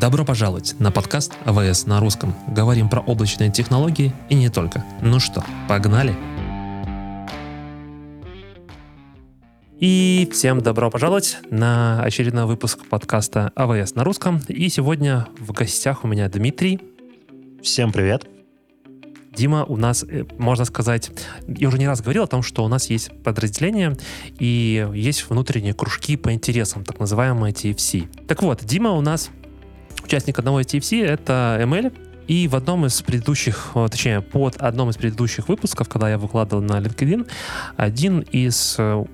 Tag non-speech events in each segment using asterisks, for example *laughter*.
Добро пожаловать на подкаст АВС на русском. Говорим про облачные технологии и не только. Ну что, погнали? И всем добро пожаловать на очередной выпуск подкаста АВС на русском. И сегодня в гостях у меня Дмитрий. Всем привет. Дима, у нас, э, можно сказать, я уже не раз говорил о том, что у нас есть подразделение и есть внутренние кружки по интересам, так называемые TFC. Так вот, Дима у нас участник одного из TFC — это ML, и в одном из предыдущих, точнее, под одном из предыдущих выпусков, когда я выкладывал на LinkedIn, один из э,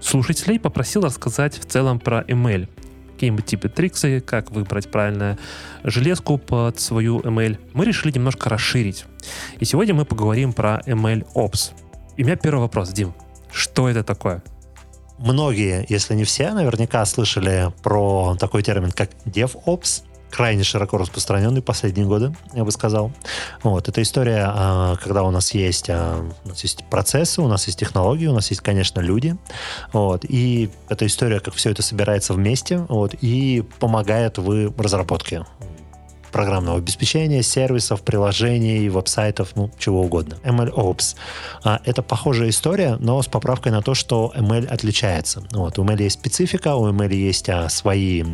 слушателей попросил рассказать в целом про ML. Какие-нибудь типы триксы, как выбрать правильную железку под свою ML. Мы решили немножко расширить. И сегодня мы поговорим про ML Ops. И у меня первый вопрос, Дим. Что это такое? Многие, если не все, наверняка слышали про такой термин, как DevOps крайне широко распространенный последние годы, я бы сказал. Вот, это история, а, когда у нас есть, а, у нас есть процессы, у нас есть технологии, у нас есть, конечно, люди. Вот, и эта история, как все это собирается вместе, вот, и помогает в разработке программного обеспечения, сервисов, приложений, веб-сайтов, ну, чего угодно. MLOps. А, это похожая история, но с поправкой на то, что ML отличается. Вот, у ML есть специфика, у ML есть свои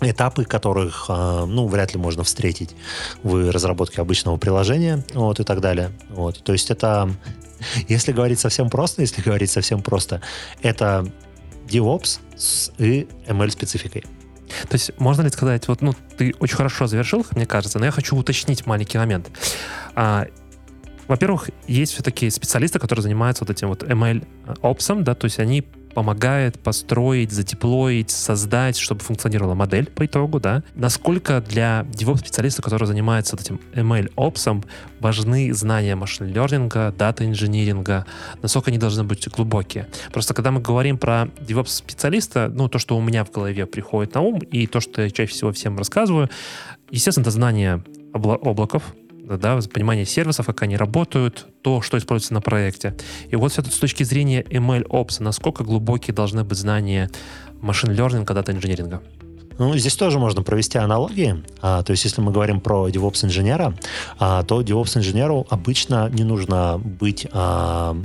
этапы, которых, а, ну, вряд ли можно встретить в разработке обычного приложения, вот, и так далее. Вот, то есть это, *laughs* если говорить совсем просто, если говорить совсем просто, это DevOps с и ML-спецификой. То есть можно ли сказать, вот, ну, ты очень хорошо завершил, мне кажется, но я хочу уточнить маленький момент. А, во-первых, есть все-таки специалисты, которые занимаются вот этим вот ML-опсом, да, то есть они помогает построить, задеплоить, создать, чтобы функционировала модель по итогу, да. Насколько для DevOps-специалиста, который занимается вот этим ML-опсом, важны знания машин-лернинга, дата-инжиниринга, насколько они должны быть глубокие. Просто когда мы говорим про DevOps-специалиста, ну, то, что у меня в голове приходит на ум, и то, что я чаще всего всем рассказываю, естественно, это знание обла- облаков, да, понимание сервисов, как они работают, то, что используется на проекте. И вот все это с точки зрения ML Ops, насколько глубокие должны быть знания машин learning, дата инженеринга? Ну, здесь тоже можно провести аналогии. А, то есть, если мы говорим про DevOps-инженера, а, то DevOps-инженеру обычно не нужно быть а,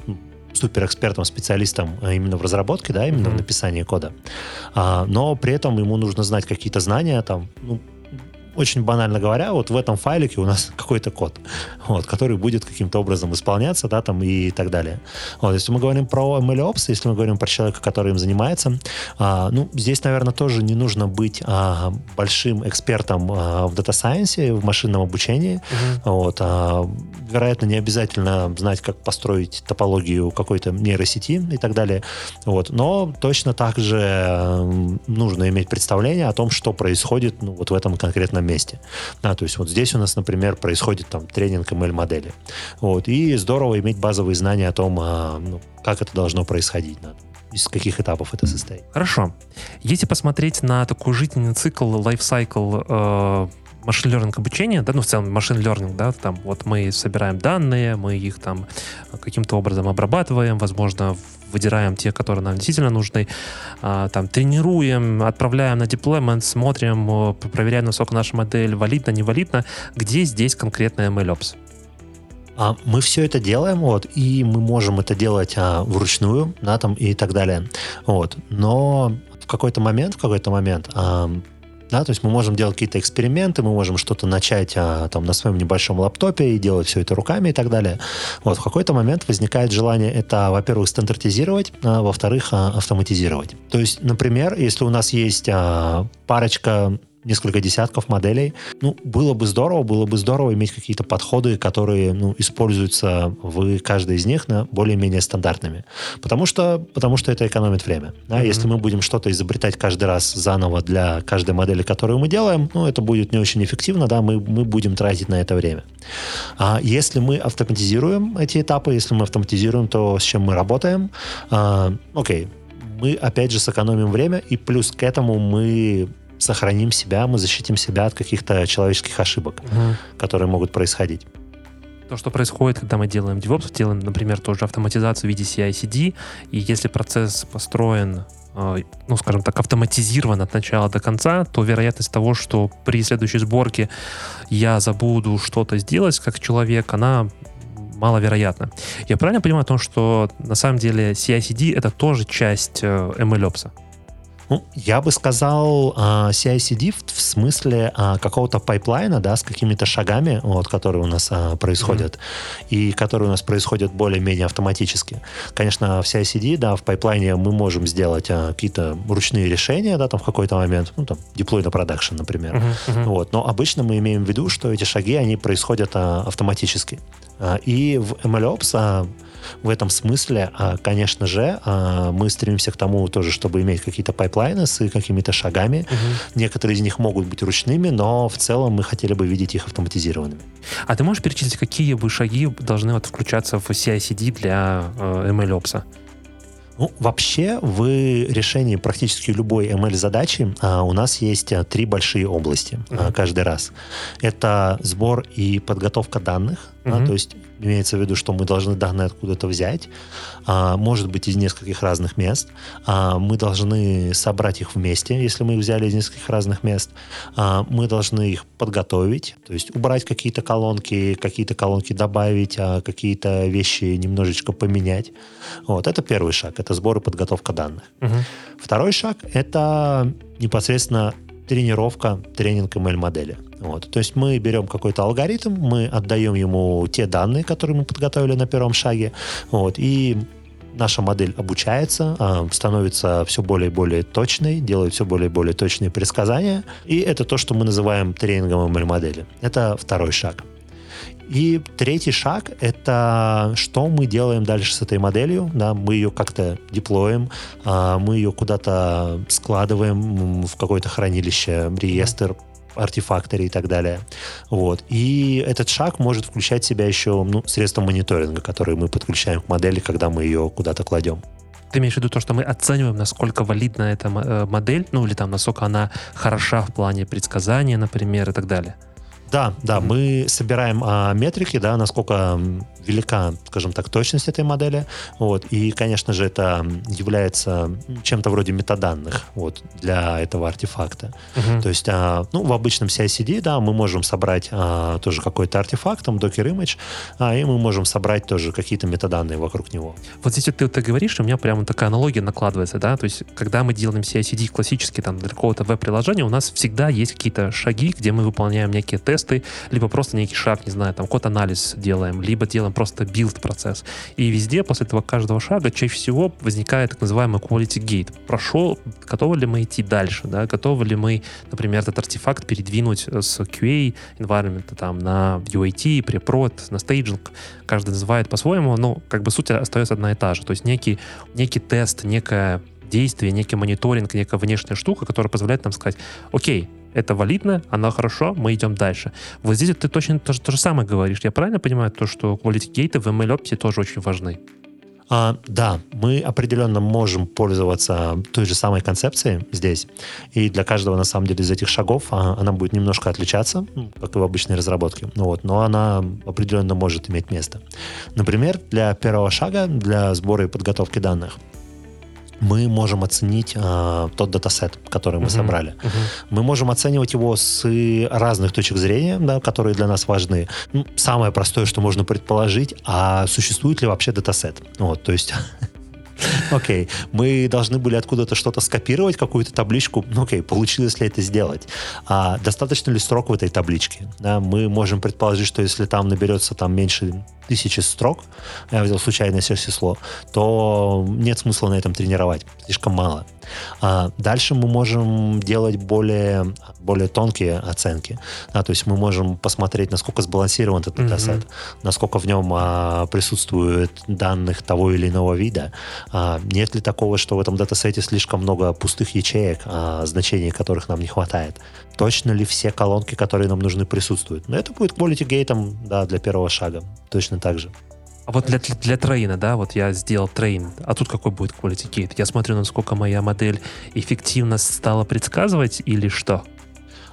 суперэкспертом, специалистом а, именно в разработке, да, именно mm-hmm. в написании кода. А, но при этом ему нужно знать какие-то знания, там, ну, очень банально говоря, вот в этом файлике у нас *laughs* какой-то код, вот, который будет каким-то образом исполняться, да, там и так далее. Вот, если мы говорим про MLOps, если мы говорим про человека, который им занимается, а, ну, здесь, наверное, тоже не нужно быть а, большим экспертом а, в Science, в машинном обучении. Uh-huh. Вот, а, вероятно, не обязательно знать, как построить топологию какой-то нейросети и так далее. Вот, но точно так же нужно иметь представление о том, что происходит ну, вот в этом конкретном определенном месте. Да, то есть вот здесь у нас, например, происходит там тренинг ML-модели. Вот, и здорово иметь базовые знания о том, а, ну, как это должно происходить. Да, из каких этапов это состоит. Хорошо. Если посмотреть на такой жизненный цикл, лайфсайкл э, машин learning обучения, да, ну, в целом машин learning, да, там вот мы собираем данные, мы их там каким-то образом обрабатываем, возможно, выдираем те, которые нам действительно нужны, а, там тренируем, отправляем на деплоймент, смотрим, проверяем, насколько наша модель валидна, невалидна, где здесь конкретно MLOps? А мы все это делаем, вот, и мы можем это делать а, вручную, да, там, и так далее. Вот. Но в какой-то момент, в какой-то момент а, да, то есть мы можем делать какие-то эксперименты, мы можем что-то начать а, там на своем небольшом лаптопе и делать все это руками и так далее. Вот в какой-то момент возникает желание это, во-первых, стандартизировать, а, во-вторых, а, автоматизировать. То есть, например, если у нас есть а, парочка несколько десятков моделей. Ну, было бы здорово, было бы здорово иметь какие-то подходы, которые ну, используются в каждой из них на более-менее стандартными. Потому что, потому что это экономит время. Да? Mm-hmm. Если мы будем что-то изобретать каждый раз заново для каждой модели, которую мы делаем, ну, это будет не очень эффективно, да, мы, мы будем тратить на это время. А если мы автоматизируем эти этапы, если мы автоматизируем то, с чем мы работаем, а, окей, мы опять же сэкономим время, и плюс к этому мы сохраним себя, мы защитим себя от каких-то человеческих ошибок, угу. которые могут происходить. То, что происходит, когда мы делаем DevOps, делаем, например, тоже автоматизацию в виде CI-CD, и если процесс построен э, ну, скажем так, автоматизирован от начала до конца, то вероятность того, что при следующей сборке я забуду что-то сделать как человек, она маловероятна. Я правильно понимаю о том, что на самом деле CI-CD это тоже часть э, MLOps? Ну, я бы сказал э, CI-CD в, в смысле э, какого-то пайплайна, да, с какими-то шагами, вот, которые у нас э, происходят, mm-hmm. и которые у нас происходят более-менее автоматически. Конечно, в CI-CD, да, в пайплайне мы можем сделать э, какие-то ручные решения, да, там в какой-то момент, ну, там, deploy на production, например. Mm-hmm. Вот, но обычно мы имеем в виду, что эти шаги, они происходят э, автоматически. Э, и в MLOps э, в этом смысле, а, конечно же, а, мы стремимся к тому тоже, чтобы иметь какие-то пайплайны с какими-то шагами. Угу. Некоторые из них могут быть ручными, но в целом мы хотели бы видеть их автоматизированными. А ты можешь перечислить, какие бы шаги должны вот включаться в CI-CD для э, MLOps? Ну, вообще, в решении практически любой ML-задачи а, у нас есть а, три большие области mm-hmm. а, каждый раз. Это сбор и подготовка данных, да, то есть имеется в виду, что мы должны данные откуда-то взять, а, может быть, из нескольких разных мест. А, мы должны собрать их вместе, если мы их взяли из нескольких разных мест. А, мы должны их подготовить, то есть убрать какие-то колонки, какие-то колонки добавить, а какие-то вещи немножечко поменять. Вот, это первый шаг, это сбор и подготовка данных. Угу. Второй шаг — это непосредственно тренировка, тренинг ML-модели. Вот. То есть мы берем какой-то алгоритм, мы отдаем ему те данные, которые мы подготовили на первом шаге, вот, и наша модель обучается, а, становится все более и более точной, делает все более и более точные предсказания. И это то, что мы называем тренингом ML-модели. Это второй шаг. И третий шаг — это что мы делаем дальше с этой моделью. Да, мы ее как-то деплоим, а, мы ее куда-то складываем в какое-то хранилище, реестр, артефакторе и так далее. Вот. И этот шаг может включать в себя еще ну, средства мониторинга, которые мы подключаем к модели, когда мы ее куда-то кладем. Ты имеешь в виду то, что мы оцениваем, насколько валидна эта э, модель, ну или там, насколько она хороша в плане предсказания, например, и так далее? Да, да, мы собираем а, метрики, да, насколько велика, скажем так, точность этой модели. Вот, и, конечно же, это является чем-то вроде метаданных вот, для этого артефакта. Uh-huh. То есть, а, ну, в обычном CI-CD, да, мы можем собрать а, тоже какой-то артефакт, там, Docker Image, а, и мы можем собрать тоже какие-то метаданные вокруг него. Вот здесь вот ты, ты говоришь, у меня прямо такая аналогия накладывается, да, то есть, когда мы делаем CI-CD классический там для какого-то веб-приложения, у нас всегда есть какие-то шаги, где мы выполняем некие тесты, либо просто некий шаг, не знаю, там, код-анализ делаем, либо делаем просто build -процесс. И везде после этого каждого шага чаще всего возникает так называемый quality gate. Прошел, готовы ли мы идти дальше, да, готовы ли мы, например, этот артефакт передвинуть с QA environment там, на UAT, preprod, на staging. Каждый называет по-своему, но как бы суть остается одна и та же. То есть некий, некий тест, некое действие, некий мониторинг, некая внешняя штука, которая позволяет нам сказать, окей, это валидно, оно хорошо, мы идем дальше. Вот здесь ты точно то, то же самое говоришь. Я правильно понимаю то, что quality гейты в MLOps тоже очень важны? А, да, мы определенно можем пользоваться той же самой концепцией здесь. И для каждого, на самом деле, из этих шагов а, она будет немножко отличаться, ну, как и в обычной разработке. Ну, вот, но она определенно может иметь место. Например, для первого шага, для сбора и подготовки данных, мы можем оценить э, тот датасет, который мы uh-huh. собрали. Uh-huh. Мы можем оценивать его с разных точек зрения, да, которые для нас важны. Ну, самое простое, что можно предположить, а существует ли вообще датасет? Вот, то есть *laughs* *laughs* Окей, мы должны были откуда-то что-то скопировать, какую-то табличку. Ну, окей, получилось ли это сделать? А достаточно ли строк в этой табличке? Да, мы можем предположить, что если там наберется там меньше тысячи строк, я взял случайное число, то нет смысла на этом тренировать. Слишком мало. А дальше мы можем делать более, более тонкие оценки. Да, то есть мы можем посмотреть, насколько сбалансирован этот датасет, mm-hmm. насколько в нем а, присутствует данных того или иного вида. А, нет ли такого, что в этом датасете слишком много пустых ячеек, а, значений которых нам не хватает. Точно ли все колонки, которые нам нужны, присутствуют? Но это будет quality гейтом да, для первого шага. Точно так же. А вот для, для, трейна, да, вот я сделал трейн, а тут какой будет quality gate? Я смотрю, насколько моя модель эффективно стала предсказывать или что?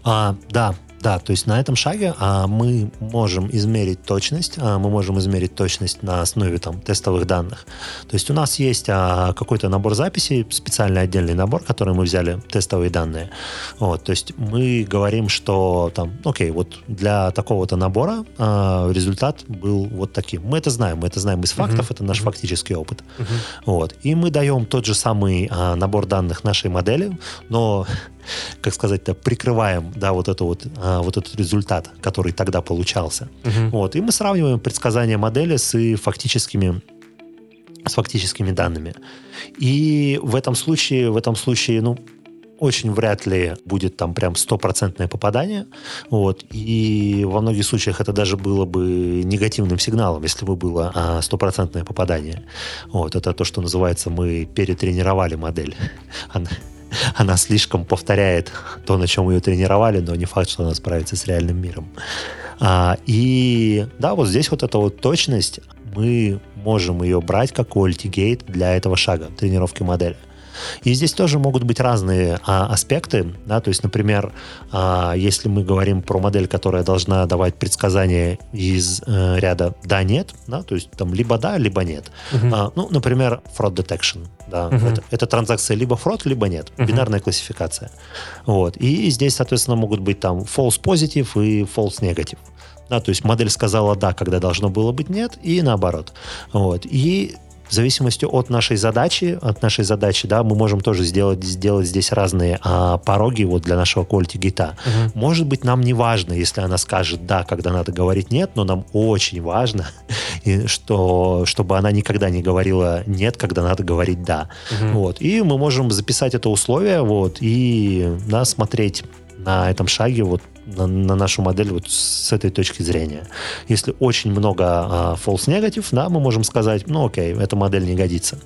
А, да, Да, то есть на этом шаге а, мы можем измерить точность, а, мы можем измерить точность на основе там тестовых данных. То есть у нас есть а, какой-то набор записей, специальный отдельный набор, который мы взяли тестовые данные. Вот, то есть мы говорим, что там, окей, вот для такого-то набора а, результат был вот таким. Мы это знаем, мы это знаем из фактов, uh-huh. это наш uh-huh. фактический опыт. Uh-huh. Вот, и мы даем тот же самый а, набор данных нашей модели, но как сказать-то, прикрываем, да, вот это вот, а, вот этот результат, который тогда получался. Угу. Вот, и мы сравниваем предсказания модели с фактическими с фактическими данными. И в этом случае, в этом случае, ну, очень вряд ли будет там прям стопроцентное попадание. Вот. И во многих случаях это даже было бы негативным сигналом, если бы было а, стопроцентное попадание. Вот. Это то, что называется, мы перетренировали модель. *laughs* Она, *laughs* она слишком повторяет то, на чем ее тренировали, но не факт, что она справится с реальным миром. А, и да, вот здесь вот эта вот точность, мы можем ее брать как gate для этого шага, тренировки модели. И здесь тоже могут быть разные а, аспекты. Да? То есть, например, а, если мы говорим про модель, которая должна давать предсказания из а, ряда «да-нет», да? то есть там либо «да», либо «нет». Uh-huh. А, ну, например, fraud detection. Да? Uh-huh. Это, это транзакция либо fraud, либо нет. Uh-huh. Бинарная классификация. Вот. И здесь, соответственно, могут быть там false positive и false negative. Да, то есть модель сказала да, когда должно было быть нет, и наоборот. Вот. И в зависимости от нашей задачи, от нашей задачи, да, мы можем тоже сделать, сделать здесь разные а, пороги вот для нашего quality гита. Uh-huh. Может быть, нам не важно, если она скажет да, когда надо говорить нет, но нам очень важно, *laughs* и что, чтобы она никогда не говорила нет, когда надо говорить да. Uh-huh. Вот. И мы можем записать это условие, вот, и да, смотреть на этом шаге вот на, на нашу модель вот с этой точки зрения. Если очень много а, false negative, да, мы можем сказать, ну окей, эта модель не годится.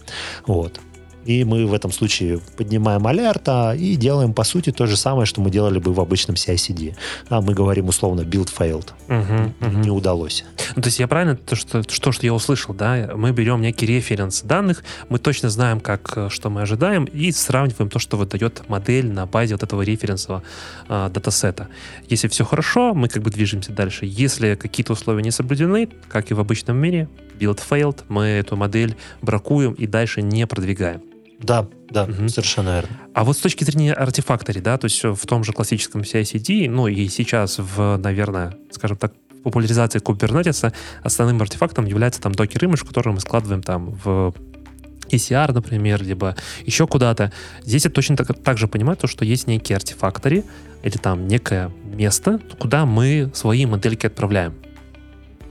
Вот. И мы в этом случае поднимаем алерта и делаем, по сути, то же самое, что мы делали бы в обычном CI-CD. А мы говорим условно build failed. Угу, угу. Не удалось. Ну, то есть я правильно, то, что, что, что я услышал, да, мы берем некий референс данных, мы точно знаем, как, э, что мы ожидаем, и сравниваем то, что выдает модель на базе вот этого референсового э, датасета. Если все хорошо, мы как бы движемся дальше. Если какие-то условия не соблюдены, как и в обычном мире, build failed, мы эту модель бракуем и дальше не продвигаем. Да, да, угу. совершенно верно. А вот с точки зрения артефактори, да, то есть в том же классическом CI-CD, ну и сейчас в, наверное, скажем так, популяризации Kubernetes основным артефактом является там Docker Image, который мы складываем там в ECR, например, либо еще куда-то. Здесь я точно так, так же понимаю, то, что есть некие артефактори или там некое место, куда мы свои модельки отправляем.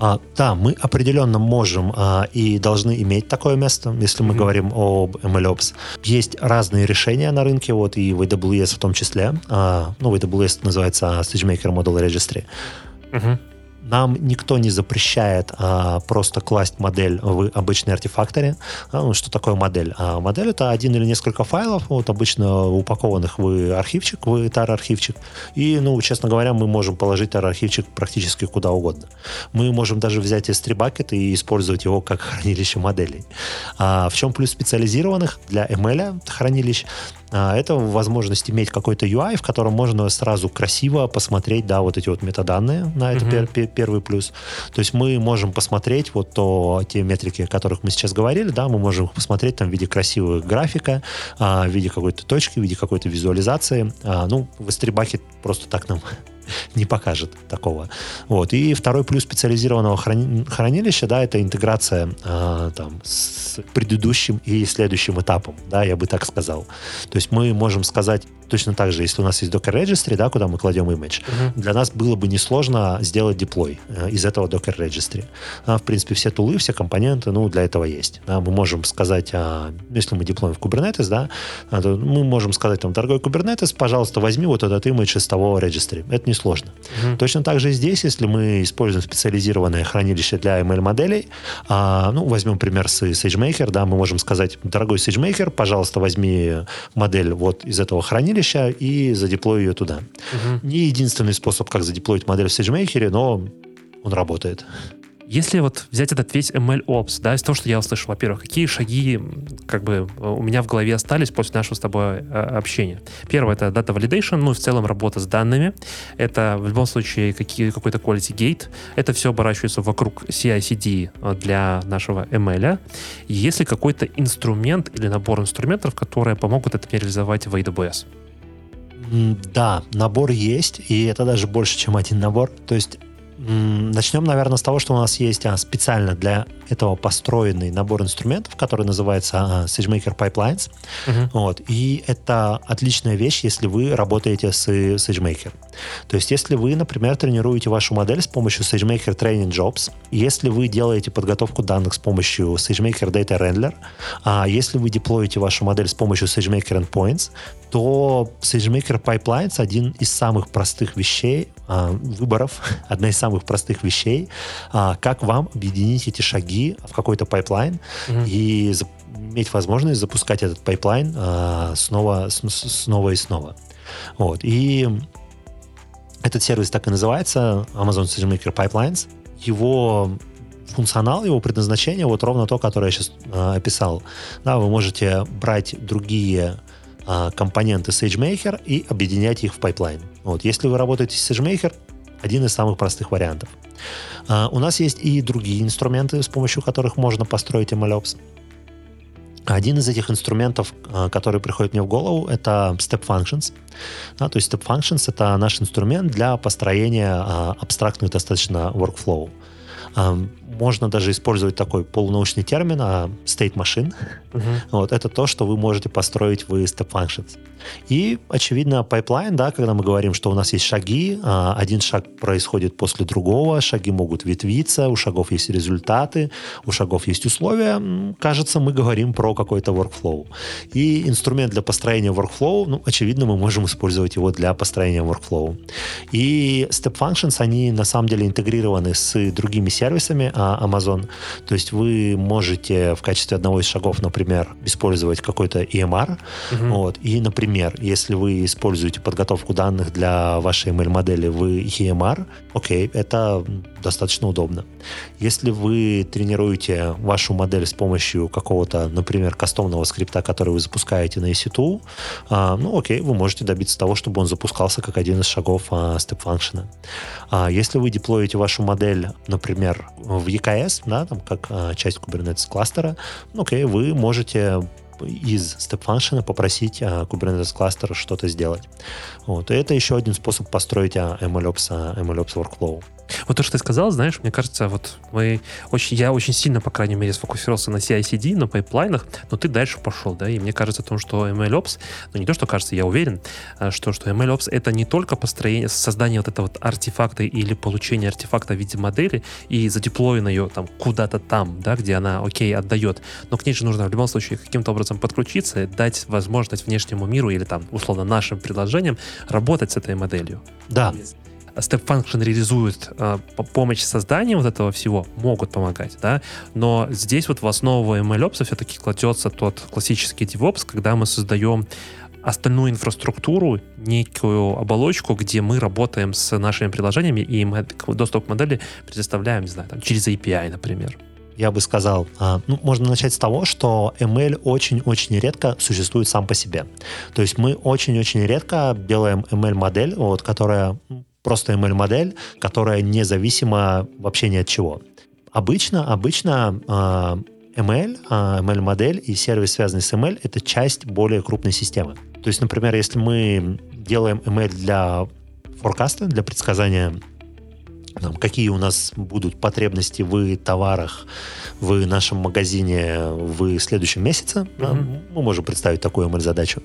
А, да, мы определенно можем а, и должны иметь такое место, если мы mm-hmm. говорим об MLOps. Есть разные решения на рынке, вот и в AWS в том числе. А, ну, AWS называется SageMaker Model Registry. Mm-hmm нам никто не запрещает а, просто класть модель в обычный артефакторе. А, ну, что такое модель? А, модель это один или несколько файлов, вот обычно упакованных в архивчик, в tar-архивчик. И, ну, честно говоря, мы можем положить tar-архивчик практически куда угодно. Мы можем даже взять S3 bucket и использовать его как *laughs* хранилище моделей. А, в чем плюс специализированных для ML хранилищ? А, это возможность иметь какой-то UI, в котором можно сразу красиво посмотреть, да, вот эти вот метаданные, на это mm-hmm. пер, первый плюс. То есть мы можем посмотреть вот то, те метрики, о которых мы сейчас говорили, да, мы можем их посмотреть там в виде красивого графика, а, в виде какой-то точки, в виде какой-то визуализации. А, ну, в S3 просто так нам *laughs* не покажет такого. Вот. И второй плюс специализированного храни- хранилища, да, это интеграция э, там, с предыдущим и следующим этапом, да, я бы так сказал. То есть мы можем сказать точно так же, если у нас есть Docker Registry, да, куда мы кладем image, uh-huh. для нас было бы несложно сделать деплой э, из этого Docker Registry. А, в принципе, все тулы, все компоненты, ну, для этого есть. Да, мы можем сказать, а, если мы деплоим в Kubernetes, да, а, то мы можем сказать, там, дорогой Kubernetes, пожалуйста, возьми вот этот image из того registry. Это несложно. Uh-huh. Точно так же здесь, если мы используем специализированное хранилище для ML-моделей, а, ну, возьмем пример с SageMaker, да, мы можем сказать, дорогой SageMaker, пожалуйста, возьми модель вот из этого хранилища, и задеплою ее туда. Угу. Не единственный способ, как задеплоить модель в SageMaker, но он работает. Если вот взять этот весь ML Ops, да, из того, что я услышал, во-первых, какие шаги как бы у меня в голове остались после нашего с тобой э, общения. Первое — это data validation, ну, в целом работа с данными. Это в любом случае какие, какой-то quality gate. Это все оборачивается вокруг CI-CD э, для нашего ML. Если какой-то инструмент или набор инструментов, которые помогут это реализовать в AWS. Да, набор есть, и это даже больше, чем один набор. То есть Начнем, наверное, с того, что у нас есть а, специально для этого построенный набор инструментов, который называется а, SageMaker Pipelines. Uh-huh. Вот. И это отличная вещь, если вы работаете с SageMaker. То есть, если вы, например, тренируете вашу модель с помощью SageMaker Training Jobs, если вы делаете подготовку данных с помощью SageMaker Data Wrangler, а если вы деплоите вашу модель с помощью SageMaker Endpoints, то SageMaker Pipelines один из самых простых вещей, а, выборов, *laughs* одна из самых простых вещей, а, как вам объединить эти шаги в какой-то пайплайн mm-hmm. и иметь возможность запускать этот пайплайн а, снова, снова и снова. Вот. И этот сервис так и называется, Amazon SageMaker Pipelines. Его функционал, его предназначение вот ровно то, которое я сейчас э, описал. Да, вы можете брать другие а, компоненты SageMaker и объединять их в пайплайн. Вот. Если вы работаете с SageMaker, один из самых простых вариантов. А, у нас есть и другие инструменты, с помощью которых можно построить MLOps. Один из этих инструментов, а, который приходит мне в голову, это Step Functions. Да, то есть Step Functions — это наш инструмент для построения а, абстрактных достаточно workflow. Можно даже использовать такой полунаучный термин а state machine. Uh-huh. Вот, это то, что вы можете построить в Step Functions. И, очевидно, пайплайн, да, когда мы говорим, что у нас есть шаги, а, один шаг происходит после другого, шаги могут ветвиться, у шагов есть результаты, у шагов есть условия, кажется, мы говорим про какой-то workflow. И инструмент для построения workflow, ну, очевидно, мы можем использовать его для построения workflow. И Step Functions, они на самом деле интегрированы с другими сервисами, Amazon. То есть вы можете в качестве одного из шагов, например, использовать какой-то EMR. Угу. Вот, и, например, если вы используете подготовку данных для вашей ML-модели в EMR, окей, это достаточно удобно. Если вы тренируете вашу модель с помощью какого-то, например, кастомного скрипта, который вы запускаете на EC2, а, ну окей, вы можете добиться того, чтобы он запускался как один из шагов а, step function. А, если вы деплоите вашу модель, например, в EKS, да, там, как а, часть Kubernetes кластера, ну окей, вы можете из step function попросить а, Kubernetes кластера что-то сделать. Вот. И это еще один способ построить а, MLOps, а, MLOps workflow. Вот то, что ты сказал, знаешь, мне кажется, вот мы очень, я очень сильно, по крайней мере, сфокусировался на CI-CD, на пайплайнах, но ты дальше пошел, да, и мне кажется, о том, что MLOps, ну не то, что кажется, я уверен, а что, что MLOps это не только построение, создание вот этого вот артефакта или получение артефакта в виде модели и задеплоен ее там куда-то там, да, где она, окей, отдает, но к ней же нужно в любом случае каким-то образом подключиться, дать возможность внешнему миру или там, условно, нашим предложениям работать с этой моделью. Да. Step Function реализует э, помощь созданию вот этого всего, могут помогать, да, но здесь вот в основу MLOps все-таки кладется тот классический DevOps, когда мы создаем остальную инфраструктуру, некую оболочку, где мы работаем с нашими приложениями и мы доступ к модели предоставляем, не знаю, там, через API, например я бы сказал, а, ну, можно начать с того, что ML очень-очень редко существует сам по себе. То есть мы очень-очень редко делаем ML-модель, вот, которая просто ML-модель, которая независима вообще ни от чего. Обычно, обычно э, ML, э, ML-модель и сервис, связанный с ML, это часть более крупной системы. То есть, например, если мы делаем ML для форкаста, для предсказания там, какие у нас будут потребности в товарах в нашем магазине в следующем месяце. Mm-hmm. Мы можем представить такую ML-задачу.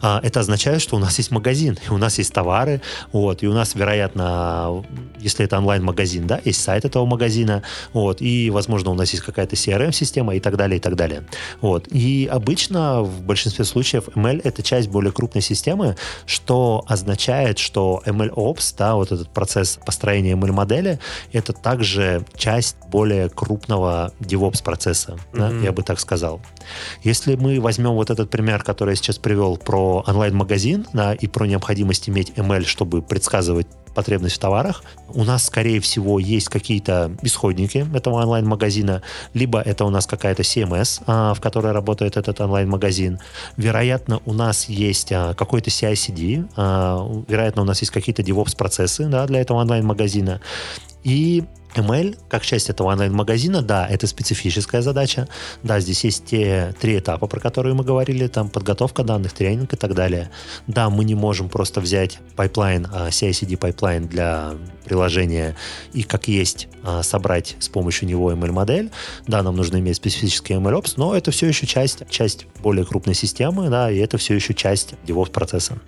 А, это означает, что у нас есть магазин, и у нас есть товары, вот, и у нас, вероятно, если это онлайн-магазин, да, есть сайт этого магазина, вот, и, возможно, у нас есть какая-то CRM-система и так далее, и так далее. Вот. И обычно в большинстве случаев ML — это часть более крупной системы, что означает, что ML-Ops, да, вот этот процесс построения ML модели, это также часть более крупного DevOps процесса, mm-hmm. да, я бы так сказал. Если мы возьмем вот этот пример, который я сейчас привел про онлайн-магазин да, и про необходимость иметь ML, чтобы предсказывать потребность в товарах. У нас, скорее всего, есть какие-то исходники этого онлайн-магазина, либо это у нас какая-то CMS, а, в которой работает этот онлайн-магазин. Вероятно, у нас есть а, какой-то CI-CD, а, вероятно, у нас есть какие-то DevOps-процессы да, для этого онлайн-магазина. И ML, как часть этого онлайн-магазина, да, это специфическая задача. Да, здесь есть те три этапа, про которые мы говорили, там подготовка данных, тренинг и так далее. Да, мы не можем просто взять пайплайн, а, CI-CD пайплайн для приложения и как есть а, собрать с помощью него ML-модель. Да, нам нужно иметь специфический ML-опс, но это все еще часть, часть более крупной системы, да, и это все еще часть DevOps-процесса.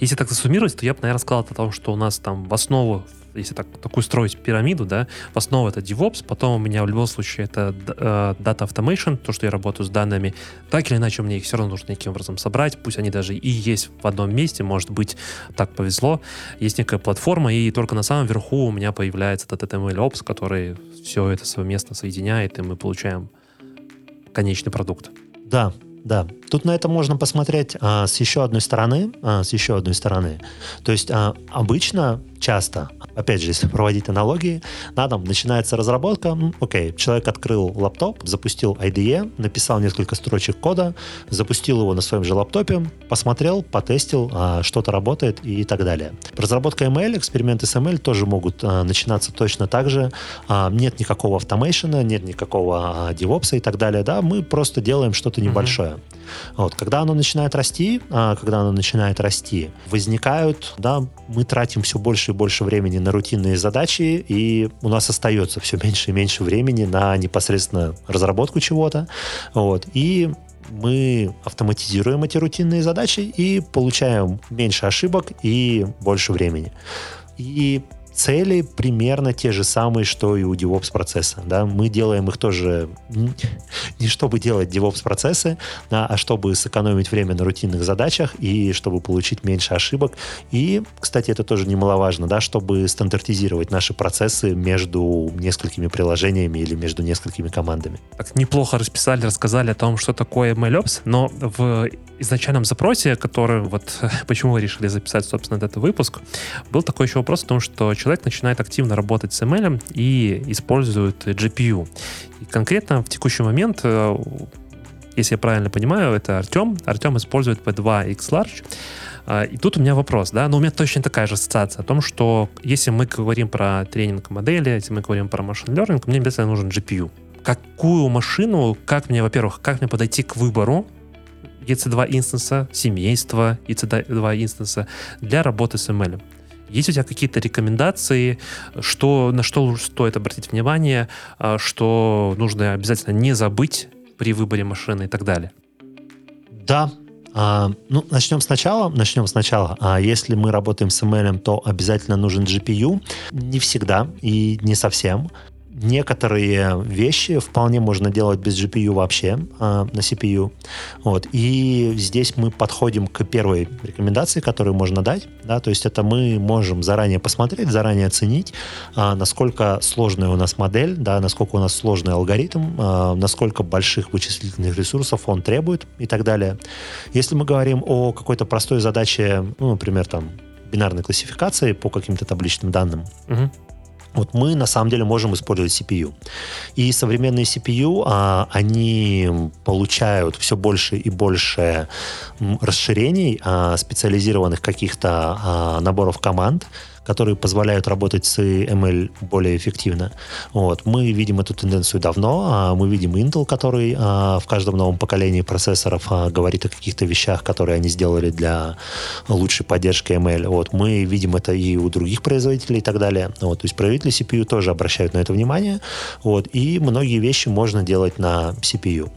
Если так засуммировать, то я бы, наверное, сказал о том, что у нас там в основу если так, такую строить пирамиду, да, в основу это DevOps, потом у меня в любом случае это э, Data Automation, то, что я работаю с данными. Так или иначе, мне их все равно нужно неким образом собрать, пусть они даже и есть в одном месте, может быть, так повезло. Есть некая платформа, и только на самом верху у меня появляется этот ML который все это совместно соединяет, и мы получаем конечный продукт. Да, да. Тут на это можно посмотреть а, с еще одной стороны. А, с еще одной стороны. То есть а, обычно, часто, опять же, если проводить аналогии, на там начинается разработка. Окей, человек открыл лаптоп, запустил IDE, написал несколько строчек кода, запустил его на своем же лаптопе, посмотрел, потестил, а, что-то работает и так далее. Разработка ML, эксперименты с ML тоже могут а, начинаться точно так же. А, нет никакого автомейшена, нет никакого а, DevOps и так далее. Да, мы просто делаем что-то небольшое. Mm-hmm. Вот, когда оно начинает расти, а, когда оно начинает расти, возникают, да, мы тратим все больше и больше времени на рутинные задачи, и у нас остается все меньше и меньше времени на непосредственно разработку чего-то. Вот, и мы автоматизируем эти рутинные задачи и получаем меньше ошибок и больше времени. И цели примерно те же самые, что и у DevOps процесса. Да? Мы делаем их тоже не чтобы делать DevOps процессы, а чтобы сэкономить время на рутинных задачах и чтобы получить меньше ошибок. И, кстати, это тоже немаловажно, да, чтобы стандартизировать наши процессы между несколькими приложениями или между несколькими командами. Так, неплохо расписали, рассказали о том, что такое MLOps, но в изначальном запросе, который вот *laughs* почему вы решили записать, собственно, этот выпуск, был такой еще вопрос о том, что человек начинает активно работать с ML и использует GPU. И конкретно в текущий момент, э, если я правильно понимаю, это Артем. Артем использует P2 X Large. Э, и тут у меня вопрос, да, но у меня точно такая же ассоциация о том, что если мы говорим про тренинг модели, если мы говорим про машин learning, мне обязательно нужен GPU. Какую машину, как мне, во-первых, как мне подойти к выбору EC2 инстанса, семейства EC2 инстанса для работы с ML? Есть у тебя какие-то рекомендации, что, на что стоит обратить внимание, а, что нужно обязательно не забыть при выборе машины и так далее? Да, а, ну, начнем сначала. Начнем сначала. А если мы работаем с ML, то обязательно нужен GPU. Не всегда и не совсем некоторые вещи вполне можно делать без GPU вообще э, на CPU. Вот. И здесь мы подходим к первой рекомендации, которую можно дать. Да? То есть это мы можем заранее посмотреть, заранее оценить, э, насколько сложная у нас модель, да, насколько у нас сложный алгоритм, э, насколько больших вычислительных ресурсов он требует и так далее. Если мы говорим о какой-то простой задаче, ну, например, там, бинарной классификации по каким-то табличным данным, угу вот мы на самом деле можем использовать CPU. И современные CPU, а, они получают все больше и больше расширений, а, специализированных каких-то а, наборов команд, которые позволяют работать с ML более эффективно. Вот. Мы видим эту тенденцию давно. А мы видим Intel, который а, в каждом новом поколении процессоров а, говорит о каких-то вещах, которые они сделали для лучшей поддержки ML. Вот. Мы видим это и у других производителей и так далее. Вот. То есть производители CPU тоже обращают на это внимание. Вот. И многие вещи можно делать на CPU.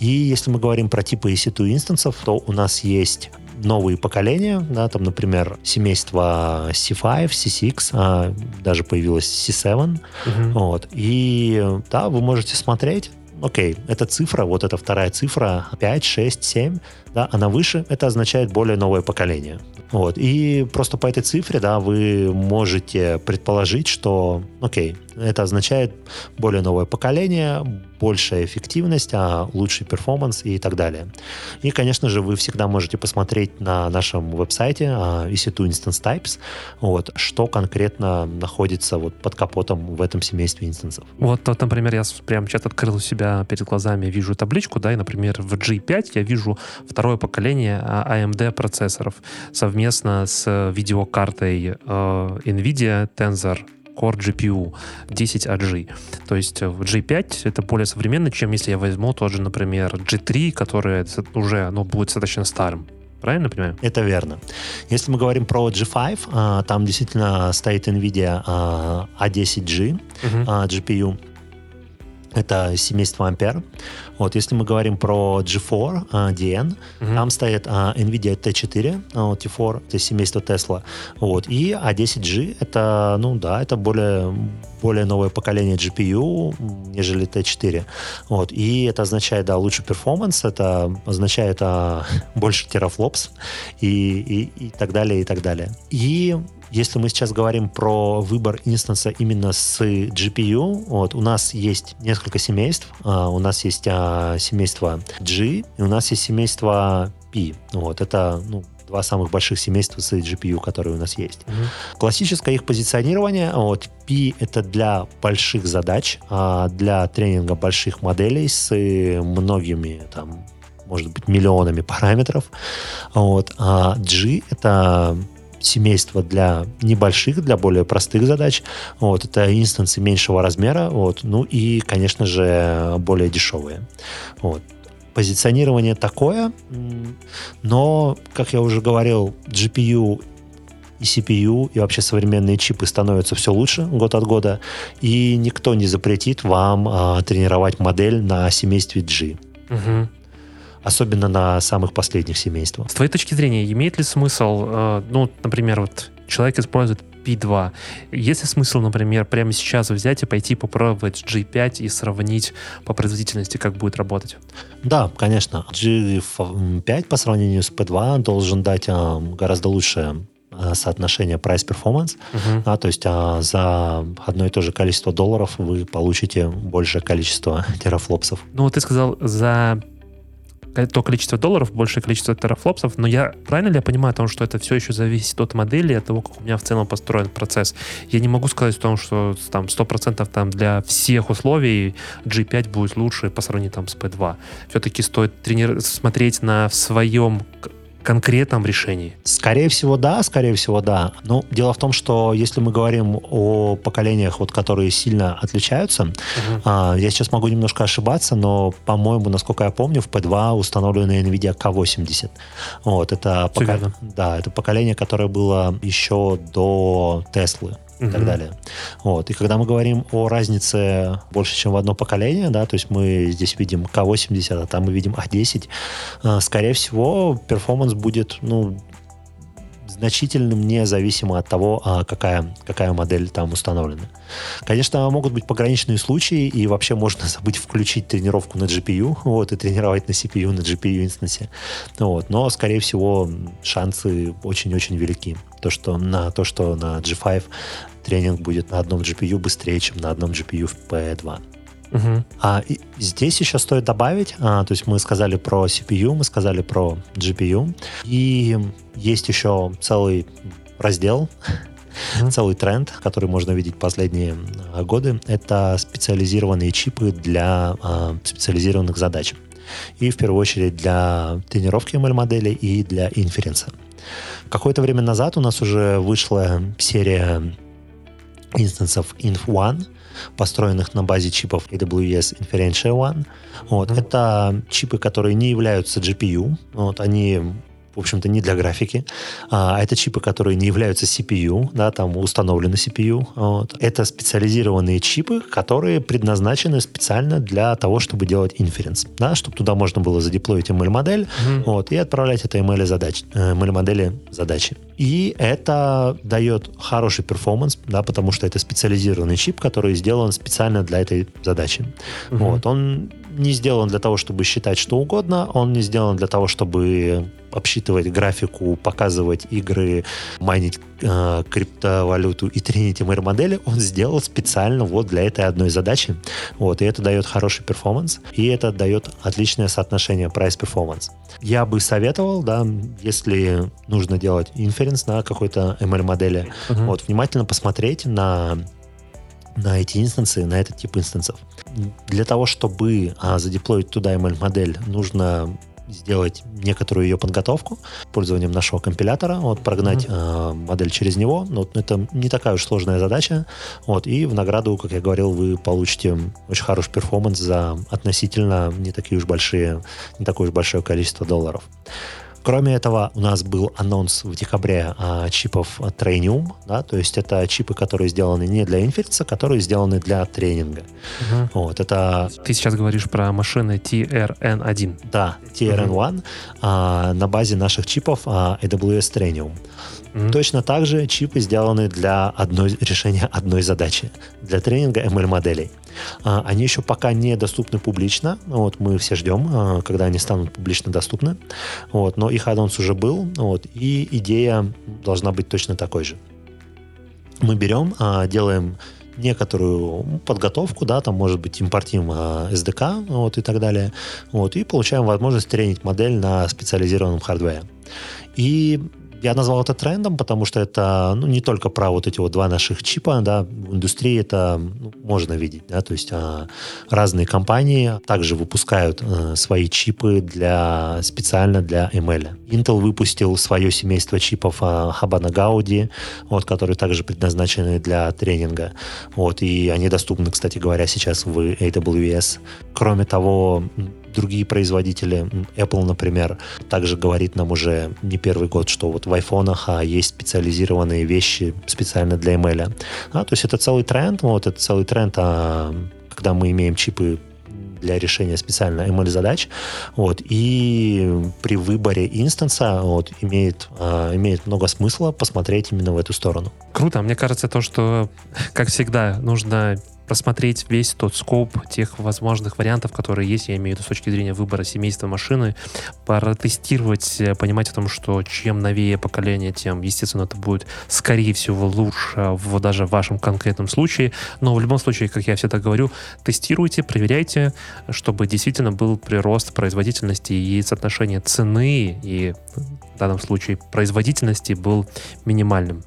И если мы говорим про типы EC2 инстансов, то у нас есть новые поколения, да, там, например, семейство C5, C6, а, даже появилось C7, угу. вот, и, да, вы можете смотреть, окей, эта цифра, вот эта вторая цифра, 5, 6, 7, да, она выше, это означает более новое поколение. Вот. И просто по этой цифре, да, вы можете предположить, что, окей, это означает более новое поколение, большая эффективность, а лучший перформанс и так далее. И, конечно же, вы всегда можете посмотреть на нашем веб-сайте EC2 Instance Types, вот, что конкретно находится вот под капотом в этом семействе инстансов. Вот, вот, например, я прям сейчас открыл у себя перед глазами, вижу табличку, да, и, например, в G5 я вижу второе поколение AMD процессоров совместно с видеокартой э, NVIDIA Tensor Core GPU 10AG. То есть G5 это более современно, чем если я возьму тот же, например, G3, который уже ну, будет достаточно старым. Правильно понимаю? Это верно. Если мы говорим про G5, а, там действительно стоит NVIDIA A10G uh-huh. GPU. Это семейство Ампер. Вот, если мы говорим про G4 uh, DN, uh-huh. там стоит uh, NVIDIA T4, uh, T4, это семейство Tesla. Вот, и A10G, это, ну да, это более, более новое поколение GPU, нежели T4. Вот, и это означает, да, лучший перформанс, это означает uh, *laughs* больше терафлопс и, и, и так далее, и так далее. И если мы сейчас говорим про выбор инстанса именно с GPU, вот, у нас есть несколько семейств. А, у нас есть а, семейство G, и у нас есть семейство P. Вот, это ну, два самых больших семейства с GPU, которые у нас есть. Mm-hmm. Классическое их позиционирование, вот, P это для больших задач, а для тренинга больших моделей с многими там может быть, миллионами параметров. Вот. А G — это семейства для небольших, для более простых задач. Вот, это инстансы меньшего размера, вот, ну и, конечно же, более дешевые. Вот. Позиционирование такое, но, как я уже говорил, GPU и CPU, и вообще современные чипы становятся все лучше год от года, и никто не запретит вам а, тренировать модель на семействе G. Угу особенно на самых последних семействах. С твоей точки зрения, имеет ли смысл, э, ну, например, вот человек использует P2. Есть ли смысл, например, прямо сейчас взять и пойти попробовать G5 и сравнить по производительности, как будет работать? Да, конечно. G5 по сравнению с P2 должен дать а, гораздо лучшее а, соотношение price-performance, uh-huh. да, то есть а, за одно и то же количество долларов вы получите большее количество *laughs* терафлопсов. Ну, вот ты сказал, за то количество долларов, большее количество терафлопсов, но я правильно ли я понимаю о том, что это все еще зависит от модели, от того, как у меня в целом построен процесс? Я не могу сказать о том, что там 100% там для всех условий G5 будет лучше по сравнению там с P2. Все-таки стоит тренир... смотреть на своем конкретном решении? Скорее всего, да, скорее всего, да. Но дело в том, что если мы говорим о поколениях, вот, которые сильно отличаются, uh-huh. а, я сейчас могу немножко ошибаться, но, по-моему, насколько я помню, в P2 установлена NVIDIA K80. Вот, это, пока... да, это поколение, которое было еще до Теслы и mm-hmm. так далее. Вот. И когда мы говорим о разнице больше, чем в одно поколение, да, то есть мы здесь видим К80, а там мы видим А10, э, скорее всего, перформанс будет, ну, значительным независимо от того, а какая, какая модель там установлена. Конечно, могут быть пограничные случаи, и вообще можно *laughs* забыть включить тренировку на GPU, вот, и тренировать на CPU, на GPU инстансе. Вот. Но, скорее всего, шансы очень-очень велики. То, что на, то, что на G5 тренинг будет на одном GPU быстрее, чем на одном GPU в P2. Угу. А здесь еще стоит добавить, а, то есть мы сказали про CPU, мы сказали про GPU, и есть еще целый раздел, mm целый тренд, который можно видеть последние а, годы, это специализированные чипы для а, специализированных задач. И в первую очередь для тренировки ML-моделей и для инференса. Какое-то время назад у нас уже вышла серия инстансов Inf1, построенных на базе чипов AWS Inferential One. Вот. Mm-hmm. Это чипы, которые не являются GPU. Вот. Они в общем-то, не для графики. А, это чипы, которые не являются CPU, да, там установлены CPU. Вот. Это специализированные чипы, которые предназначены специально для того, чтобы делать инференс, да, чтобы туда можно было задеплоить ML-модель mm-hmm. вот, и отправлять это ML-задач, ML-модели задачи. И это дает хороший перформанс, да, потому что это специализированный чип, который сделан специально для этой задачи. Mm-hmm. Вот. Он не сделан для того, чтобы считать что угодно, он не сделан для того, чтобы обсчитывать графику, показывать игры, майнить э, криптовалюту и тренить MR модели, он сделал специально вот для этой одной задачи. Вот, и это дает хороший перформанс, и это дает отличное соотношение price-performance. Я бы советовал, да, если нужно делать инференс на какой-то ML модели, uh-huh. вот, внимательно посмотреть на на эти инстансы, на этот тип инстансов. Для того, чтобы а, задеплоить туда ML-модель, нужно сделать некоторую ее подготовку пользованием нашего компилятора, вот, прогнать mm-hmm. э, модель через него. Вот, это не такая уж сложная задача. Вот, и в награду, как я говорил, вы получите очень хороший перформанс за относительно не такие уж большие, не такое уж большое количество долларов. Кроме этого, у нас был анонс в декабре а, чипов Trainium, да, то есть это чипы, которые сделаны не для инфекции, которые сделаны для тренинга. Угу. Вот, это... Ты сейчас говоришь про машины TRN1. Да, TRN1 угу. а, на базе наших чипов а, AWS Trainium. Mm-hmm. Точно так же чипы сделаны для одной, решения одной задачи, для тренинга ML-моделей. А, они еще пока не доступны публично, вот, мы все ждем, а, когда они станут публично доступны, вот, но их анонс уже был, вот, и идея должна быть точно такой же. Мы берем, а, делаем некоторую подготовку, да, там, может быть, импортим SDK, вот, и так далее, вот, и получаем возможность тренить модель на специализированном хардвере. И я назвал это трендом, потому что это ну, не только про вот эти вот два наших чипа, да, в индустрии это ну, можно видеть, да, то есть а, разные компании также выпускают а, свои чипы для специально для ML. Intel выпустил свое семейство чипов а, Habana Gaudi, вот, которые также предназначены для тренинга, вот, и они доступны, кстати говоря, сейчас в AWS. Кроме того, другие производители, Apple, например, также говорит нам уже не первый год, что вот в айфонах а, есть специализированные вещи специально для ML. А, то есть это целый тренд, вот это целый тренд, а, когда мы имеем чипы для решения специально ML-задач. Вот, и при выборе инстанса вот, имеет, э, имеет много смысла посмотреть именно в эту сторону. Круто. Мне кажется, то, что, как всегда, нужно просмотреть весь тот скоп тех возможных вариантов, которые есть, я имею в виду с точки зрения выбора семейства машины, протестировать, э, понимать о том, что чем новее поколение, тем, естественно, это будет, скорее всего, лучше в, даже в вашем конкретном случае. Но в любом случае, как я всегда говорю, тестируйте, проверяйте, чтобы действительно был прирост производительности и соотношение цены и в данном случае производительности был минимальным.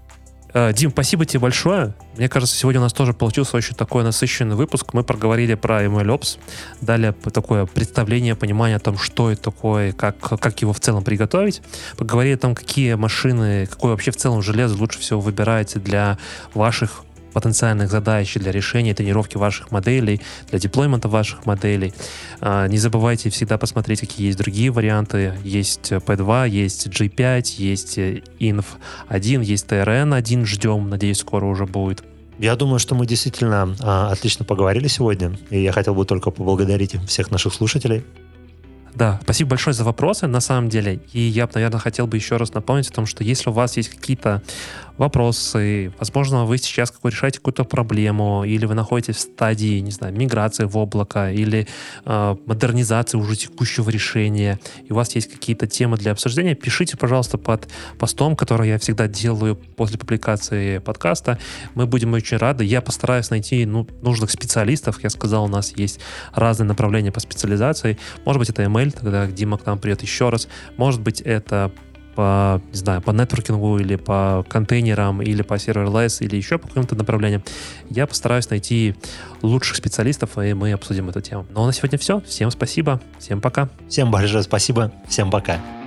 Э, Дим, спасибо тебе большое. Мне кажется, сегодня у нас тоже получился очень такой насыщенный выпуск. Мы проговорили про MLOps, дали такое представление, понимание о том, что это такое, как, как его в целом приготовить. Поговорили о том, какие машины, какое вообще в целом железо лучше всего выбираете для ваших потенциальных задач для решения тренировки ваших моделей, для деплоймента ваших моделей. А, не забывайте всегда посмотреть, какие есть другие варианты. Есть P2, есть G5, есть INF1, есть TRN1. Ждем, надеюсь, скоро уже будет. Я думаю, что мы действительно а, отлично поговорили сегодня, и я хотел бы только поблагодарить всех наших слушателей. Да, спасибо большое за вопросы, на самом деле. И я, наверное, хотел бы еще раз напомнить о том, что если у вас есть какие-то вопросы, возможно, вы сейчас какой решаете какую-то проблему, или вы находитесь в стадии, не знаю, миграции в облако, или э, модернизации уже текущего решения, и у вас есть какие-то темы для обсуждения, пишите, пожалуйста, под постом, который я всегда делаю после публикации подкаста. Мы будем очень рады. Я постараюсь найти ну, нужных специалистов. Я сказал, у нас есть разные направления по специализации. Может быть, это ML, тогда Дима к нам придет еще раз. Может быть, это по, не знаю, по нетворкингу или по контейнерам или по serverless или еще по каким-то направлениям, я постараюсь найти лучших специалистов, и мы обсудим эту тему. Ну а на сегодня все. Всем спасибо. Всем пока. Всем большое спасибо. Всем пока.